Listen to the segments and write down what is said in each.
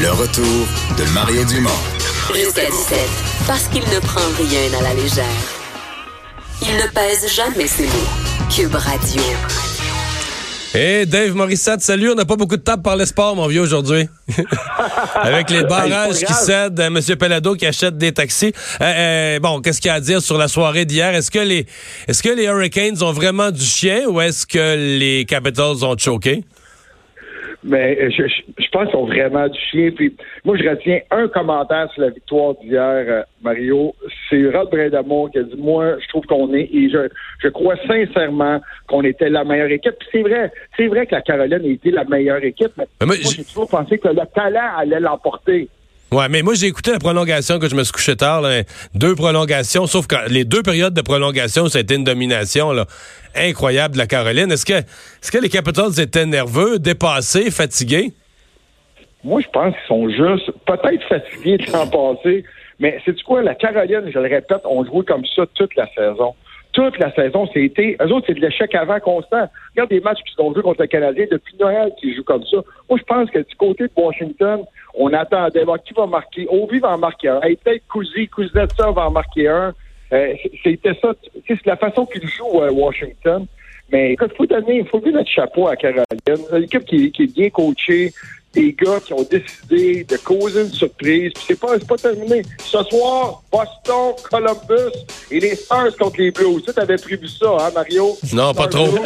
Le retour de Mario Dumont. Jusqu'à 17, parce qu'il ne prend rien à la légère. Il ne pèse jamais ses mots. Cube Radio. Hey Dave Morissette, salut. On n'a pas beaucoup de temps pour parler sport, mon vieux, aujourd'hui. Avec les barrages qui cèdent, euh, M. Pelado qui achète des taxis. Euh, euh, bon, qu'est-ce qu'il y a à dire sur la soirée d'hier? Est-ce que les est-ce que les Hurricanes ont vraiment du chien ou est-ce que les Capitals ont choqué? Mais euh, je, je, pense qu'ils ont vraiment du chien. Puis moi, je retiens un commentaire sur la victoire d'hier, euh, Mario. C'est Rod Brindamour qui a dit Moi, je trouve qu'on est et je, je crois sincèrement qu'on était la meilleure équipe. Puis c'est vrai, c'est vrai que la Caroline a été la meilleure équipe, mais, Mais moi, j'ai toujours pensé que le talent allait l'emporter. Ouais, mais moi j'ai écouté la prolongation que je me suis couché tard, là. deux prolongations, sauf que les deux périodes de prolongation, ça a été une domination là, incroyable de la Caroline. Est-ce que est-ce que les Capitals étaient nerveux, dépassés, fatigués? Moi, je pense qu'ils sont juste peut-être fatigués de l'an passé, mais c'est quoi, la Caroline, je le répète, on joué comme ça toute la saison. Toute la saison, c'était. Eux autres, c'est de l'échec avant constant. Regarde les matchs qu'ils ont joué contre le Canadien depuis Noël qu'ils jouent comme ça. Moi, je pense que du côté de Washington, on attendait voir qui va marquer. Ovi va en marquer un. Hey, peut-être Cousy, Kuznetsov va en marquer un. Euh, c'était ça. C'est la façon qu'ils jouent à Washington. Mais écoute, faut donner, faut donner notre chapeau à Caroline. Une équipe qui, qui est bien coachée, des gars qui ont décidé de causer une surprise. Puis c'est pas, c'est pas terminé. Ce soir, Boston, Columbus et les Stars contre les Blues. Tu avais prévu ça, hein, Mario? Non, pas trop.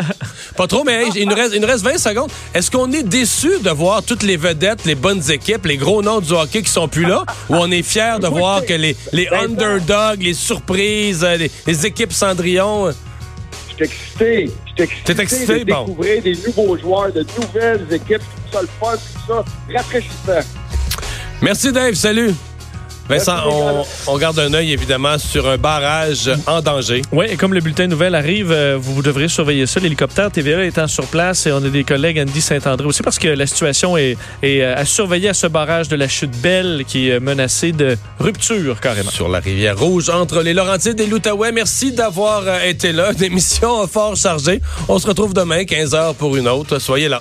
Pas trop, mais hey, il, nous reste, il nous reste 20 secondes. Est-ce qu'on est déçu de voir toutes les vedettes, les bonnes équipes, les gros noms du hockey qui sont plus là? Ou on est fiers de voir que les, les Ben, underdogs, les surprises, euh, les, les équipes Cendrillon... Je suis excité. Je suis excité, excité, de bon. découvrir des nouveaux joueurs, de nouvelles équipes. Trouve ça le fun, tout ça rafraîchissant. Merci Dave, salut. Vincent, on, garde un œil évidemment sur un barrage en danger. Oui, et comme le bulletin nouvelle arrive, euh, vous devrez surveiller ça. L'hélicoptère TVA étant sur place et on a des collègues Andy Saint-André aussi parce que la situation est, est, euh, à surveiller à ce barrage de la chute belle qui est menacé de rupture carrément. Sur la rivière Rouge, entre les Laurentides et l'Outaouais. Merci d'avoir euh, été là. Une émission fort chargée. On se retrouve demain, 15h pour une autre. Soyez là.